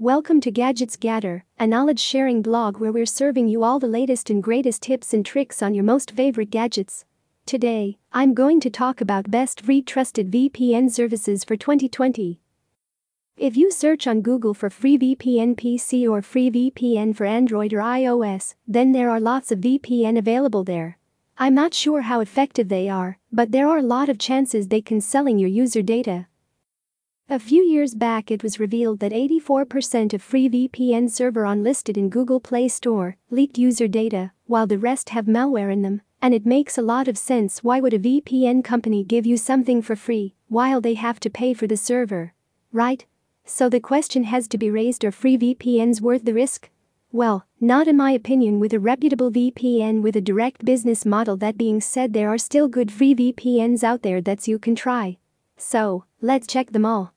Welcome to Gadgets Gator, a knowledge sharing blog where we're serving you all the latest and greatest tips and tricks on your most favorite gadgets. Today, I'm going to talk about best free trusted VPN services for 2020. If you search on Google for free VPN PC or free VPN for Android or iOS, then there are lots of VPN available there. I'm not sure how effective they are, but there are a lot of chances they can selling your user data. A few years back it was revealed that 84% of free VPN server on listed in Google Play Store leaked user data, while the rest have malware in them, and it makes a lot of sense why would a VPN company give you something for free while they have to pay for the server? Right? So the question has to be raised are free VPNs worth the risk? Well, not in my opinion with a reputable VPN with a direct business model that being said there are still good free VPNs out there that you can try. So, let's check them all.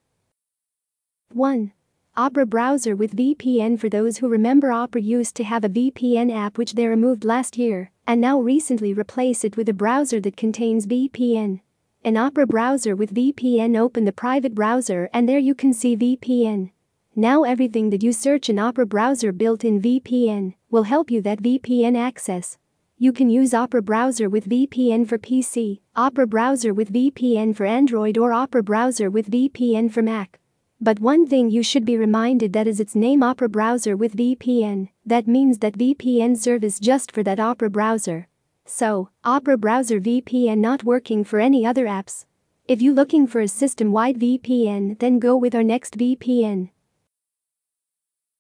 1. Opera Browser with VPN For those who remember Opera used to have a VPN app which they removed last year, and now recently replace it with a browser that contains VPN. An Opera browser with VPN open the private browser and there you can see VPN. Now everything that you search in Opera browser built in VPN will help you that VPN access. You can use Opera browser with VPN for PC, Opera browser with VPN for Android or Opera browser with VPN for Mac. But one thing you should be reminded that is its name Opera browser with VPN, that means that VPN service just for that Opera browser. So, Opera browser VPN not working for any other apps. If you looking for a system-wide VPN then go with our next VPN.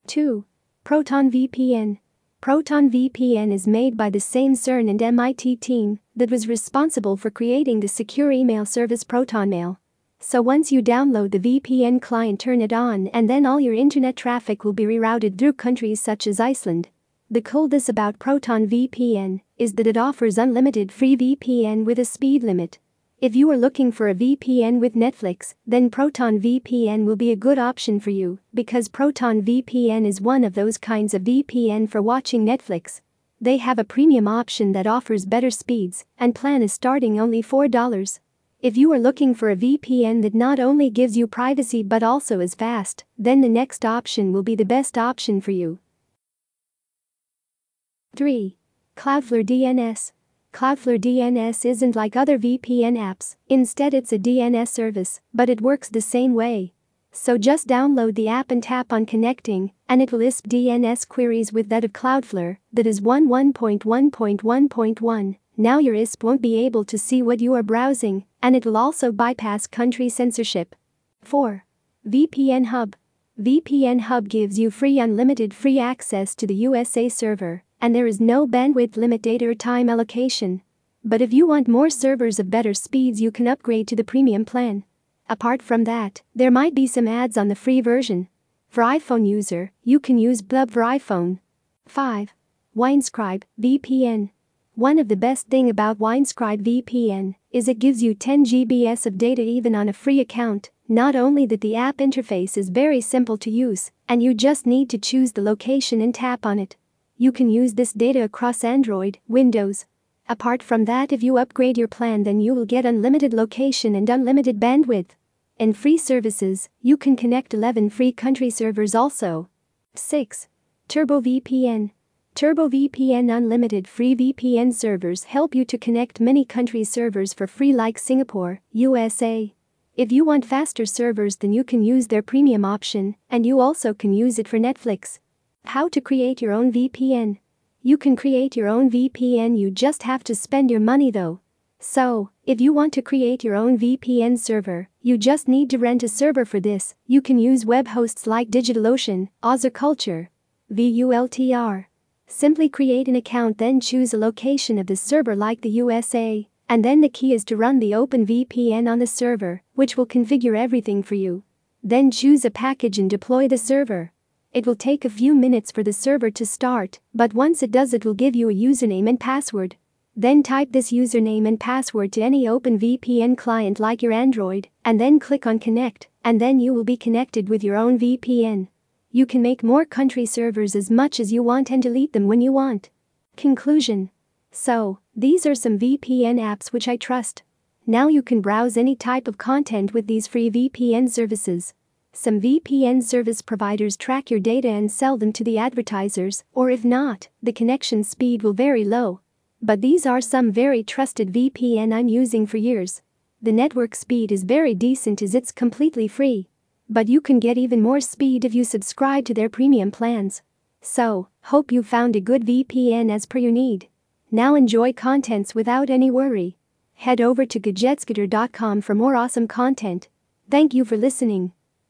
2. Proton VPN. Proton VPN is made by the same CERN and MIT team that was responsible for creating the secure email service ProtonMail. So once you download the VPN client turn it on and then all your internet traffic will be rerouted through countries such as Iceland. The coolness about Proton VPN is that it offers unlimited free VPN with a speed limit. If you are looking for a VPN with Netflix, then Proton VPN will be a good option for you because Proton VPN is one of those kinds of VPN for watching Netflix. They have a premium option that offers better speeds and plan is starting only $4. If you are looking for a VPN that not only gives you privacy but also is fast, then the next option will be the best option for you. 3. Cloudflare DNS. Cloudflare DNS isn't like other VPN apps, instead, it's a DNS service, but it works the same way. So just download the app and tap on connecting, and it will lisp DNS queries with that of Cloudflare, that is 11.1.1.1. Now your ISP won't be able to see what you are browsing, and it will also bypass country censorship. 4. VPN Hub. VPN Hub gives you free unlimited free access to the USA server, and there is no bandwidth limit data or time allocation. But if you want more servers of better speeds, you can upgrade to the premium plan. Apart from that, there might be some ads on the free version. For iPhone user, you can use Blub for iPhone. 5. Windscribe VPN. One of the best thing about Windscribe VPN is it gives you 10 GBs of data even on a free account, not only that the app interface is very simple to use, and you just need to choose the location and tap on it. You can use this data across Android, Windows. Apart from that if you upgrade your plan then you will get unlimited location and unlimited bandwidth. In free services, you can connect 11 free country servers also. 6. Turbo VPN TurboVPN Unlimited free VPN servers help you to connect many countries' servers for free like Singapore, USA. If you want faster servers then you can use their premium option and you also can use it for Netflix. How to create your own VPN? You can create your own VPN you just have to spend your money though. So, if you want to create your own VPN server, you just need to rent a server for this. You can use web hosts like DigitalOcean, Azure Culture, VULTR. Simply create an account then choose a location of the server like the USA, and then the key is to run the OpenVPN on the server, which will configure everything for you. Then choose a package and deploy the server. It will take a few minutes for the server to start, but once it does it will give you a username and password. Then type this username and password to any OpenVPN client like your Android, and then click on connect, and then you will be connected with your own VPN. You can make more country servers as much as you want and delete them when you want. Conclusion So, these are some VPN apps which I trust. Now you can browse any type of content with these free VPN services. Some VPN service providers track your data and sell them to the advertisers, or if not, the connection speed will very low. But these are some very trusted VPN I'm using for years. The network speed is very decent as it's completely free. But you can get even more speed if you subscribe to their premium plans. So, hope you found a good VPN as per your need. Now enjoy contents without any worry. Head over to gadgetsgator.com for more awesome content. Thank you for listening.